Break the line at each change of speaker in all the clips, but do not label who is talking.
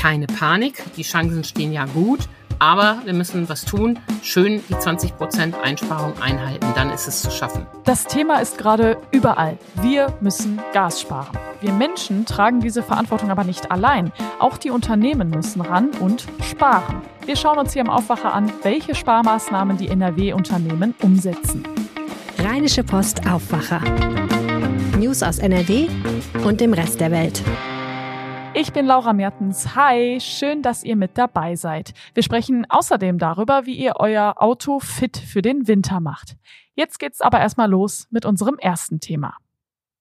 keine Panik. Die Chancen stehen ja gut. Aber wir müssen was tun, schön die 20 Prozent Einsparung einhalten, dann ist es zu schaffen.
Das Thema ist gerade überall. Wir müssen Gas sparen. Wir Menschen tragen diese Verantwortung aber nicht allein. Auch die Unternehmen müssen ran und sparen. Wir schauen uns hier im Aufwacher an, welche Sparmaßnahmen die NRW-Unternehmen umsetzen.
Rheinische Post Aufwacher. News aus NRW und dem Rest der Welt.
Ich bin Laura Mertens. Hi, schön, dass ihr mit dabei seid. Wir sprechen außerdem darüber, wie ihr euer Auto fit für den Winter macht. Jetzt geht's aber erstmal los mit unserem ersten Thema.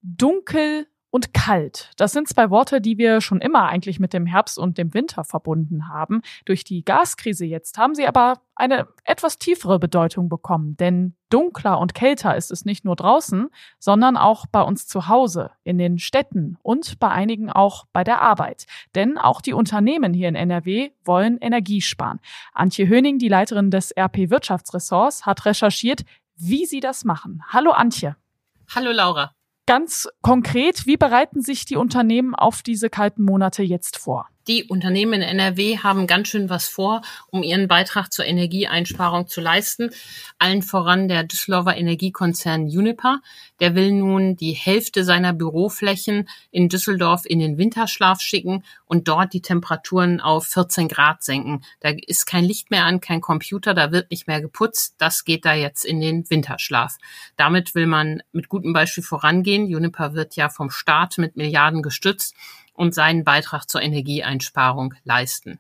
Dunkel und kalt. Das sind zwei Worte, die wir schon immer eigentlich mit dem Herbst und dem Winter verbunden haben. Durch die Gaskrise jetzt haben sie aber eine etwas tiefere Bedeutung bekommen, denn dunkler und kälter ist es nicht nur draußen, sondern auch bei uns zu Hause, in den Städten und bei einigen auch bei der Arbeit. Denn auch die Unternehmen hier in NRW wollen Energie sparen. Antje Höning, die Leiterin des RP Wirtschaftsressorts, hat recherchiert, wie sie das machen. Hallo Antje.
Hallo Laura.
Ganz konkret, wie bereiten sich die Unternehmen auf diese kalten Monate jetzt vor?
Die Unternehmen in NRW haben ganz schön was vor, um ihren Beitrag zur Energieeinsparung zu leisten. Allen voran der Düsseldorfer Energiekonzern Uniper. Der will nun die Hälfte seiner Büroflächen in Düsseldorf in den Winterschlaf schicken und dort die Temperaturen auf 14 Grad senken. Da ist kein Licht mehr an, kein Computer, da wird nicht mehr geputzt. Das geht da jetzt in den Winterschlaf. Damit will man mit gutem Beispiel vorangehen. Uniper wird ja vom Staat mit Milliarden gestützt und seinen Beitrag zur Energieeinsparung leisten.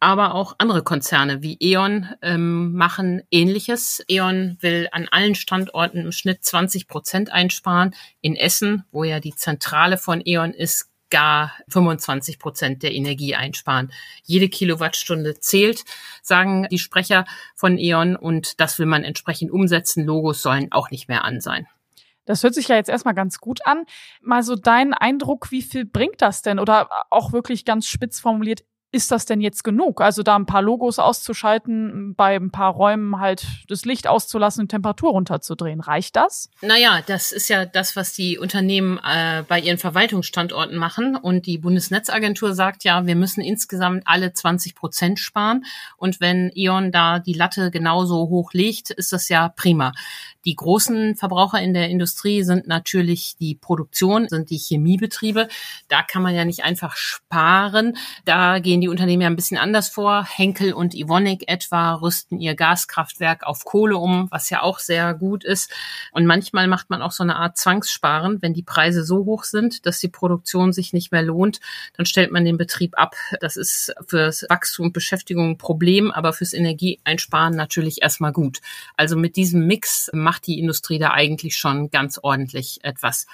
Aber auch andere Konzerne wie E.ON ähm, machen Ähnliches. E.ON will an allen Standorten im Schnitt 20 Prozent einsparen. In Essen, wo ja die Zentrale von E.ON ist, gar 25 Prozent der Energie einsparen. Jede Kilowattstunde zählt, sagen die Sprecher von E.ON, und das will man entsprechend umsetzen. Logos sollen auch nicht mehr an sein.
Das hört sich ja jetzt erstmal ganz gut an. Mal so dein Eindruck, wie viel bringt das denn? Oder auch wirklich ganz spitz formuliert, ist das denn jetzt genug? Also da ein paar Logos auszuschalten, bei ein paar Räumen halt das Licht auszulassen und Temperatur runterzudrehen. Reicht das?
Naja, das ist ja das, was die Unternehmen äh, bei ihren Verwaltungsstandorten machen. Und die Bundesnetzagentur sagt ja, wir müssen insgesamt alle 20 Prozent sparen. Und wenn E.ON da die Latte genauso hoch legt, ist das ja prima. Die großen Verbraucher in der Industrie sind natürlich die Produktion, sind die Chemiebetriebe. Da kann man ja nicht einfach sparen. Da gehen die Unternehmen ja ein bisschen anders vor. Henkel und Ivonik etwa rüsten ihr Gaskraftwerk auf Kohle um, was ja auch sehr gut ist. Und manchmal macht man auch so eine Art Zwangssparen. Wenn die Preise so hoch sind, dass die Produktion sich nicht mehr lohnt, dann stellt man den Betrieb ab. Das ist fürs Wachstum und Beschäftigung ein Problem, aber fürs Energieeinsparen natürlich erstmal gut. Also mit diesem Mix macht die Industrie da eigentlich schon ganz ordentlich etwas.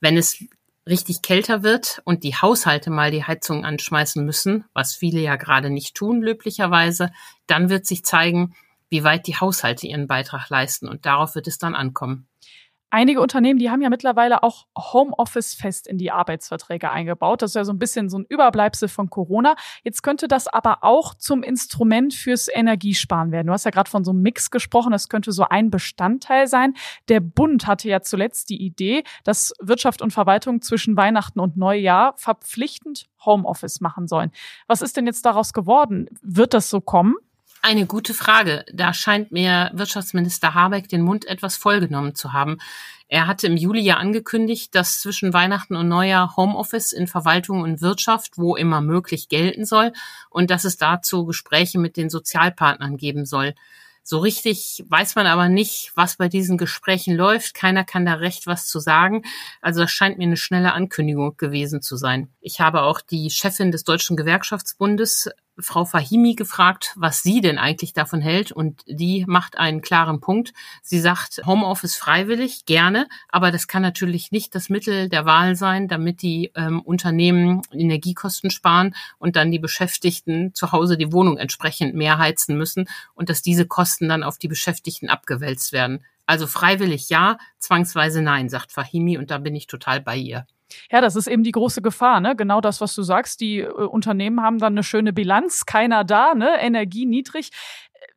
Wenn es richtig kälter wird und die Haushalte mal die Heizung anschmeißen müssen, was viele ja gerade nicht tun, löblicherweise, dann wird sich zeigen, wie weit die Haushalte ihren Beitrag leisten und darauf wird es dann ankommen.
Einige Unternehmen, die haben ja mittlerweile auch Homeoffice fest in die Arbeitsverträge eingebaut. Das ist ja so ein bisschen so ein Überbleibsel von Corona. Jetzt könnte das aber auch zum Instrument fürs Energiesparen werden. Du hast ja gerade von so einem Mix gesprochen. Das könnte so ein Bestandteil sein. Der Bund hatte ja zuletzt die Idee, dass Wirtschaft und Verwaltung zwischen Weihnachten und Neujahr verpflichtend Homeoffice machen sollen. Was ist denn jetzt daraus geworden? Wird das so kommen?
Eine gute Frage. Da scheint mir Wirtschaftsminister Habeck den Mund etwas vollgenommen zu haben. Er hatte im Juli ja angekündigt, dass zwischen Weihnachten und Neujahr Homeoffice in Verwaltung und Wirtschaft, wo immer möglich, gelten soll und dass es dazu Gespräche mit den Sozialpartnern geben soll. So richtig weiß man aber nicht, was bei diesen Gesprächen läuft. Keiner kann da recht was zu sagen. Also das scheint mir eine schnelle Ankündigung gewesen zu sein. Ich habe auch die Chefin des Deutschen Gewerkschaftsbundes Frau Fahimi gefragt, was sie denn eigentlich davon hält. Und die macht einen klaren Punkt. Sie sagt, Homeoffice freiwillig, gerne, aber das kann natürlich nicht das Mittel der Wahl sein, damit die ähm, Unternehmen Energiekosten sparen und dann die Beschäftigten zu Hause die Wohnung entsprechend mehr heizen müssen und dass diese Kosten dann auf die Beschäftigten abgewälzt werden. Also freiwillig ja, zwangsweise nein, sagt Fahimi und da bin ich total bei ihr.
Ja, das ist eben die große Gefahr, ne? Genau das, was du sagst. Die äh, Unternehmen haben dann eine schöne Bilanz, keiner da, ne? Energie niedrig.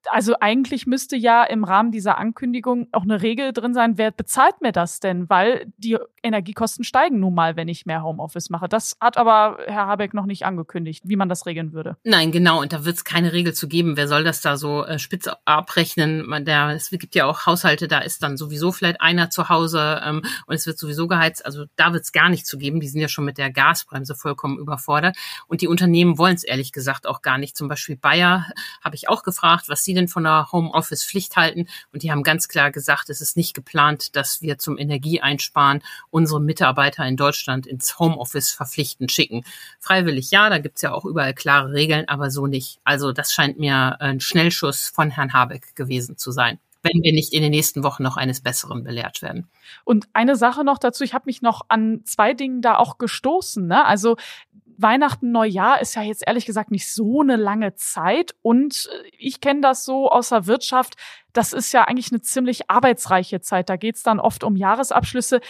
Also eigentlich müsste ja im Rahmen dieser Ankündigung auch eine Regel drin sein, wer bezahlt mir das denn? Weil die Energiekosten steigen nun mal, wenn ich mehr Homeoffice mache. Das hat aber Herr Habeck noch nicht angekündigt, wie man das regeln würde.
Nein, genau. Und da wird es keine Regel zu geben. Wer soll das da so äh, spitz abrechnen? Man, der, es gibt ja auch Haushalte, da ist dann sowieso vielleicht einer zu Hause ähm, und es wird sowieso geheizt. Also da wird es gar nicht zu geben. Die sind ja schon mit der Gasbremse vollkommen überfordert. Und die Unternehmen wollen es ehrlich gesagt auch gar nicht. Zum Beispiel Bayer habe ich auch gefragt, was sie denn von der Homeoffice-Pflicht halten. Und die haben ganz klar gesagt, es ist nicht geplant, dass wir zum Energieeinsparen unsere Mitarbeiter in Deutschland ins Homeoffice verpflichten schicken. Freiwillig ja, da gibt's ja auch überall klare Regeln, aber so nicht. Also das scheint mir ein Schnellschuss von Herrn Habeck gewesen zu sein wenn wir nicht in den nächsten Wochen noch eines Besseren belehrt werden.
Und eine Sache noch dazu, ich habe mich noch an zwei Dingen da auch gestoßen. Ne? Also Weihnachten, Neujahr ist ja jetzt ehrlich gesagt nicht so eine lange Zeit. Und äh, ich kenne das so aus der Wirtschaft. Das ist ja eigentlich eine ziemlich arbeitsreiche Zeit. Da geht's dann oft um Jahresabschlüsse.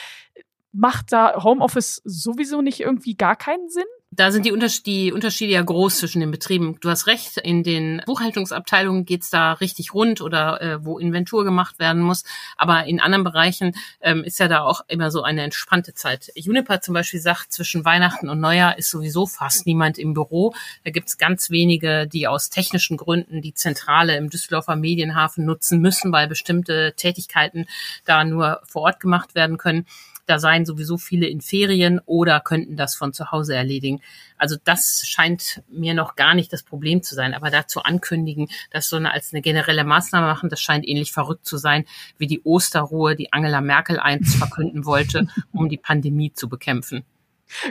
Macht da Homeoffice sowieso nicht irgendwie gar keinen Sinn?
Da sind die, Unterschiede, die Unterschiede ja groß zwischen den Betrieben. Du hast recht, in den Buchhaltungsabteilungen geht's da richtig rund oder äh, wo Inventur gemacht werden muss. Aber in anderen Bereichen ähm, ist ja da auch immer so eine entspannte Zeit. Juniper zum Beispiel sagt, zwischen Weihnachten und Neujahr ist sowieso fast niemand im Büro. Da gibt's ganz wenige, die aus technischen Gründen die Zentrale im Düsseldorfer Medienhafen nutzen müssen, weil bestimmte Tätigkeiten da nur vor Ort gemacht werden können da seien sowieso viele in Ferien oder könnten das von zu Hause erledigen. Also das scheint mir noch gar nicht das Problem zu sein. Aber dazu ankündigen, das so eine, als eine generelle Maßnahme machen, das scheint ähnlich verrückt zu sein, wie die Osterruhe, die Angela Merkel einst verkünden wollte, um die Pandemie zu bekämpfen.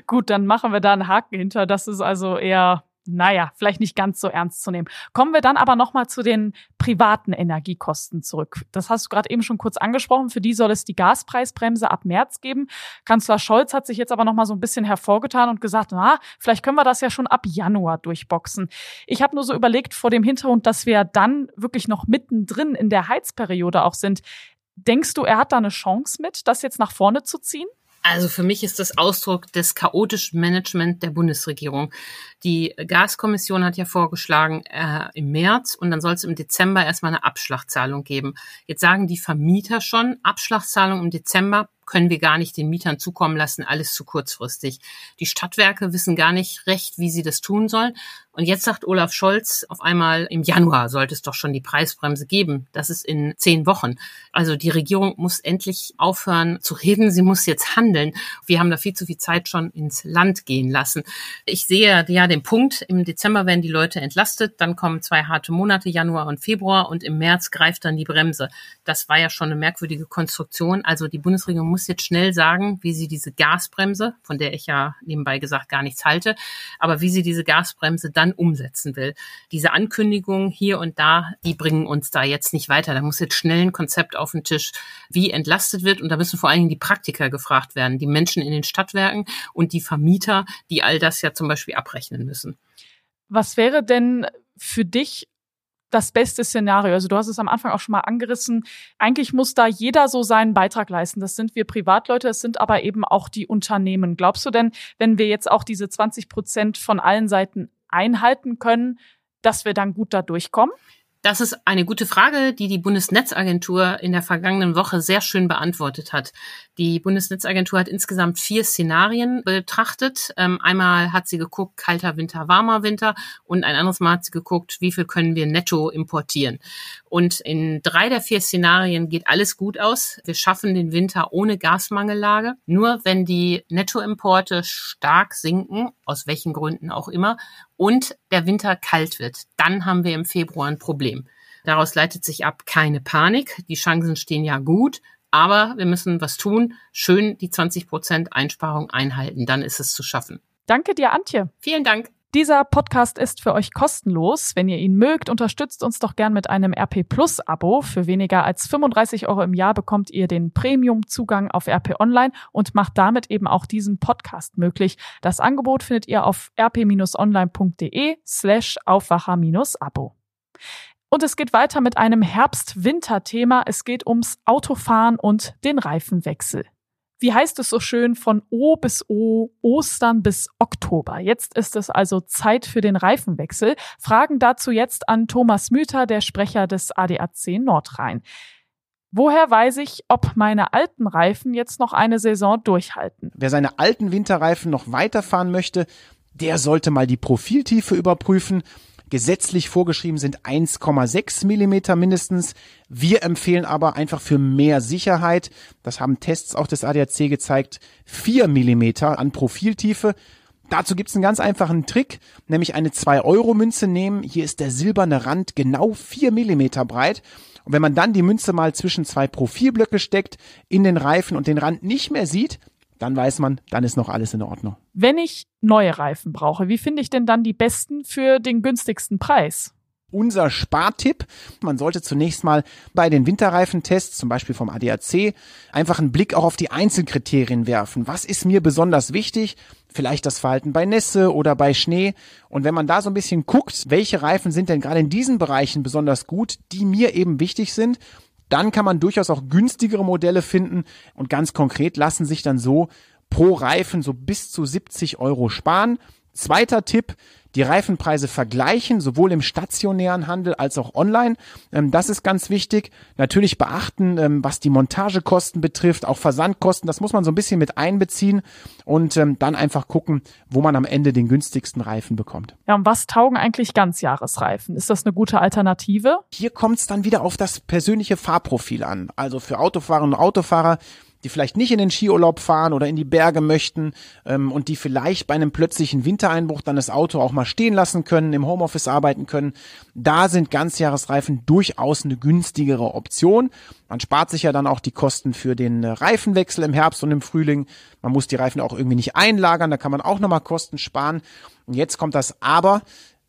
Gut, dann machen wir da einen Haken hinter. Das ist also eher naja, vielleicht nicht ganz so ernst zu nehmen. Kommen wir dann aber nochmal zu den privaten Energiekosten zurück. Das hast du gerade eben schon kurz angesprochen. Für die soll es die Gaspreisbremse ab März geben. Kanzler Scholz hat sich jetzt aber nochmal so ein bisschen hervorgetan und gesagt, na, vielleicht können wir das ja schon ab Januar durchboxen. Ich habe nur so überlegt vor dem Hintergrund, dass wir dann wirklich noch mittendrin in der Heizperiode auch sind. Denkst du, er hat da eine Chance mit, das jetzt nach vorne zu ziehen?
Also für mich ist das Ausdruck des chaotischen Management der Bundesregierung. Die Gaskommission hat ja vorgeschlagen äh, im März und dann soll es im Dezember erstmal eine Abschlagzahlung geben. Jetzt sagen die Vermieter schon, Abschlagzahlung im Dezember können wir gar nicht den Mietern zukommen lassen, alles zu kurzfristig. Die Stadtwerke wissen gar nicht recht, wie sie das tun sollen. Und jetzt sagt Olaf Scholz auf einmal, im Januar sollte es doch schon die Preisbremse geben. Das ist in zehn Wochen. Also die Regierung muss endlich aufhören zu reden. Sie muss jetzt handeln. Wir haben da viel zu viel Zeit schon ins Land gehen lassen. Ich sehe ja den Punkt. Im Dezember werden die Leute entlastet. Dann kommen zwei harte Monate, Januar und Februar. Und im März greift dann die Bremse. Das war ja schon eine merkwürdige Konstruktion. Also die Bundesregierung muss jetzt schnell sagen, wie sie diese Gasbremse, von der ich ja nebenbei gesagt gar nichts halte, aber wie sie diese Gasbremse dann umsetzen will. Diese Ankündigungen hier und da, die bringen uns da jetzt nicht weiter. Da muss jetzt schnell ein Konzept auf den Tisch, wie entlastet wird. Und da müssen vor allen Dingen die Praktiker gefragt werden, die Menschen in den Stadtwerken und die Vermieter, die all das ja zum Beispiel abrechnen müssen.
Was wäre denn für dich das beste Szenario. Also du hast es am Anfang auch schon mal angerissen. Eigentlich muss da jeder so seinen Beitrag leisten. Das sind wir Privatleute, es sind aber eben auch die Unternehmen. Glaubst du denn, wenn wir jetzt auch diese 20 Prozent von allen Seiten einhalten können, dass wir dann gut da durchkommen?
Das ist eine gute Frage, die die Bundesnetzagentur in der vergangenen Woche sehr schön beantwortet hat. Die Bundesnetzagentur hat insgesamt vier Szenarien betrachtet. Ähm, einmal hat sie geguckt, kalter Winter, warmer Winter und ein anderes Mal hat sie geguckt, wie viel können wir netto importieren. Und in drei der vier Szenarien geht alles gut aus. Wir schaffen den Winter ohne Gasmangellage. Nur wenn die Nettoimporte stark sinken, aus welchen Gründen auch immer, und der Winter kalt wird, dann haben wir im Februar ein Problem. Daraus leitet sich ab keine Panik. Die Chancen stehen ja gut. Aber wir müssen was tun. Schön die 20 Prozent Einsparung einhalten. Dann ist es zu schaffen.
Danke dir, Antje.
Vielen Dank.
Dieser Podcast ist für euch kostenlos. Wenn ihr ihn mögt, unterstützt uns doch gern mit einem RP Plus Abo. Für weniger als 35 Euro im Jahr bekommt ihr den Premium Zugang auf RP Online und macht damit eben auch diesen Podcast möglich. Das Angebot findet ihr auf rp-online.de slash Aufwacher-Abo. Und es geht weiter mit einem Herbst-Winter-Thema. Es geht ums Autofahren und den Reifenwechsel. Wie heißt es so schön, von O bis O, Ostern bis Oktober. Jetzt ist es also Zeit für den Reifenwechsel. Fragen dazu jetzt an Thomas Müther, der Sprecher des ADAC Nordrhein. Woher weiß ich, ob meine alten Reifen jetzt noch eine Saison durchhalten?
Wer seine alten Winterreifen noch weiterfahren möchte, der sollte mal die Profiltiefe überprüfen. Gesetzlich vorgeschrieben sind 1,6 Millimeter mindestens. Wir empfehlen aber einfach für mehr Sicherheit, das haben Tests auch des ADAC gezeigt, 4 Millimeter an Profiltiefe. Dazu gibt's einen ganz einfachen Trick, nämlich eine 2-Euro-Münze nehmen. Hier ist der silberne Rand genau 4 Millimeter breit. Und wenn man dann die Münze mal zwischen zwei Profilblöcke steckt, in den Reifen und den Rand nicht mehr sieht, dann weiß man, dann ist noch alles in Ordnung.
Wenn ich neue Reifen brauche, wie finde ich denn dann die besten für den günstigsten Preis?
Unser Spartipp, man sollte zunächst mal bei den Winterreifentests, zum Beispiel vom ADAC, einfach einen Blick auch auf die Einzelkriterien werfen. Was ist mir besonders wichtig? Vielleicht das Verhalten bei Nässe oder bei Schnee. Und wenn man da so ein bisschen guckt, welche Reifen sind denn gerade in diesen Bereichen besonders gut, die mir eben wichtig sind, dann kann man durchaus auch günstigere Modelle finden und ganz konkret lassen sich dann so pro Reifen so bis zu 70 Euro sparen. Zweiter Tipp, die Reifenpreise vergleichen, sowohl im stationären Handel als auch online. Ähm, das ist ganz wichtig. Natürlich beachten, ähm, was die Montagekosten betrifft, auch Versandkosten, das muss man so ein bisschen mit einbeziehen und ähm, dann einfach gucken, wo man am Ende den günstigsten Reifen bekommt.
Ja, und was taugen eigentlich Ganzjahresreifen? Ist das eine gute Alternative?
Hier kommt es dann wieder auf das persönliche Fahrprofil an. Also für Autofahrerinnen und Autofahrer die vielleicht nicht in den Skiurlaub fahren oder in die Berge möchten ähm, und die vielleicht bei einem plötzlichen Wintereinbruch dann das Auto auch mal stehen lassen können, im Homeoffice arbeiten können, da sind Ganzjahresreifen durchaus eine günstigere Option. Man spart sich ja dann auch die Kosten für den Reifenwechsel im Herbst und im Frühling. Man muss die Reifen auch irgendwie nicht einlagern, da kann man auch nochmal Kosten sparen. Und jetzt kommt das Aber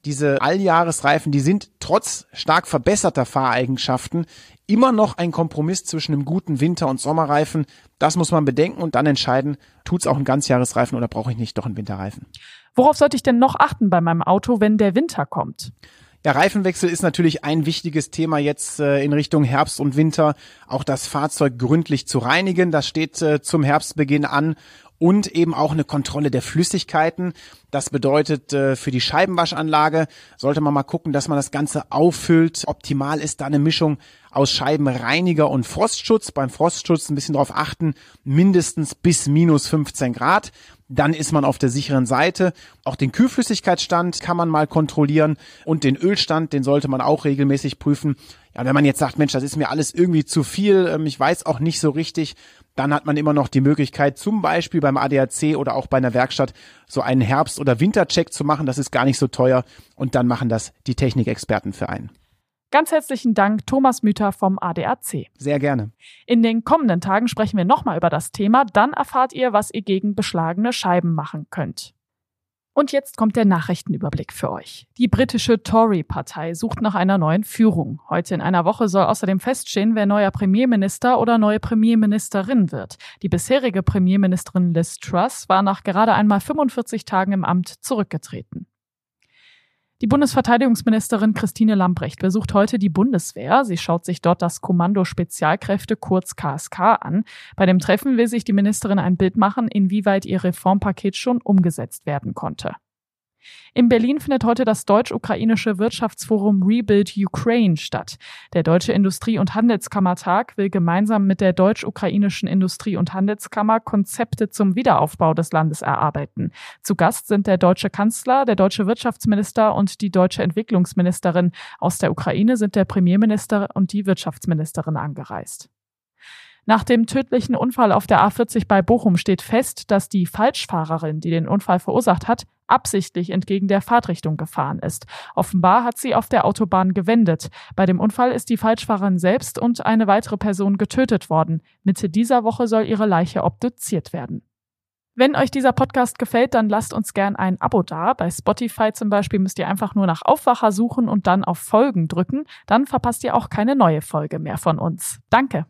diese Alljahresreifen, die sind trotz stark verbesserter Fahreigenschaften immer noch ein Kompromiss zwischen einem guten Winter- und Sommerreifen. Das muss man bedenken und dann entscheiden, tut's auch ein Ganzjahresreifen oder brauche ich nicht doch einen Winterreifen.
Worauf sollte ich denn noch achten bei meinem Auto, wenn der Winter kommt?
Ja, Reifenwechsel ist natürlich ein wichtiges Thema jetzt äh, in Richtung Herbst und Winter. Auch das Fahrzeug gründlich zu reinigen, das steht äh, zum Herbstbeginn an und eben auch eine Kontrolle der Flüssigkeiten. Das bedeutet, äh, für die Scheibenwaschanlage sollte man mal gucken, dass man das Ganze auffüllt. Optimal ist da eine Mischung aus Scheibenreiniger und Frostschutz. Beim Frostschutz ein bisschen darauf achten, mindestens bis minus 15 Grad. Dann ist man auf der sicheren Seite. Auch den Kühlflüssigkeitsstand kann man mal kontrollieren und den Ölstand, den sollte man auch regelmäßig prüfen. Ja, wenn man jetzt sagt, Mensch, das ist mir alles irgendwie zu viel, ähm, ich weiß auch nicht so richtig, dann hat man immer noch die Möglichkeit, zum Beispiel beim ADAC oder auch bei einer Werkstatt so einen Herbst- oder Wintercheck zu machen. Das ist gar nicht so teuer und dann machen das die Technikexperten für einen.
Ganz herzlichen Dank, Thomas Müther vom ADAC.
Sehr gerne.
In den kommenden Tagen sprechen wir nochmal über das Thema. Dann erfahrt ihr, was ihr gegen beschlagene Scheiben machen könnt. Und jetzt kommt der Nachrichtenüberblick für euch. Die britische Tory-Partei sucht nach einer neuen Führung. Heute in einer Woche soll außerdem feststehen, wer neuer Premierminister oder neue Premierministerin wird. Die bisherige Premierministerin Liz Truss war nach gerade einmal 45 Tagen im Amt zurückgetreten. Die Bundesverteidigungsministerin Christine Lambrecht besucht heute die Bundeswehr. Sie schaut sich dort das Kommando Spezialkräfte kurz KSK an. Bei dem Treffen will sich die Ministerin ein Bild machen, inwieweit ihr Reformpaket schon umgesetzt werden konnte. In Berlin findet heute das deutsch-ukrainische Wirtschaftsforum Rebuild Ukraine statt. Der Deutsche Industrie- und Handelskammertag will gemeinsam mit der deutsch-ukrainischen Industrie- und Handelskammer Konzepte zum Wiederaufbau des Landes erarbeiten. Zu Gast sind der deutsche Kanzler, der deutsche Wirtschaftsminister und die deutsche Entwicklungsministerin. Aus der Ukraine sind der Premierminister und die Wirtschaftsministerin angereist. Nach dem tödlichen Unfall auf der A40 bei Bochum steht fest, dass die Falschfahrerin, die den Unfall verursacht hat, absichtlich entgegen der Fahrtrichtung gefahren ist. Offenbar hat sie auf der Autobahn gewendet. Bei dem Unfall ist die Falschfahrerin selbst und eine weitere Person getötet worden. Mitte dieser Woche soll ihre Leiche obduziert werden. Wenn euch dieser Podcast gefällt, dann lasst uns gern ein Abo da. Bei Spotify zum Beispiel müsst ihr einfach nur nach Aufwacher suchen und dann auf Folgen drücken. Dann verpasst ihr auch keine neue Folge mehr von uns. Danke.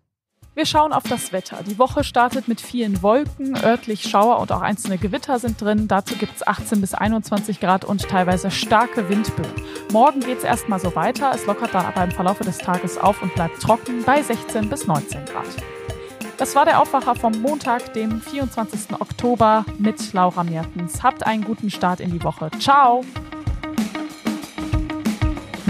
Wir schauen auf das Wetter. Die Woche startet mit vielen Wolken, örtlich Schauer und auch einzelne Gewitter sind drin. Dazu gibt es 18 bis 21 Grad und teilweise starke Windböen. Morgen geht es erstmal so weiter. Es lockert dann aber im Verlauf des Tages auf und bleibt trocken bei 16 bis 19 Grad. Das war der Aufwacher vom Montag, dem 24. Oktober mit Laura Mertens. Habt einen guten Start in die Woche. Ciao!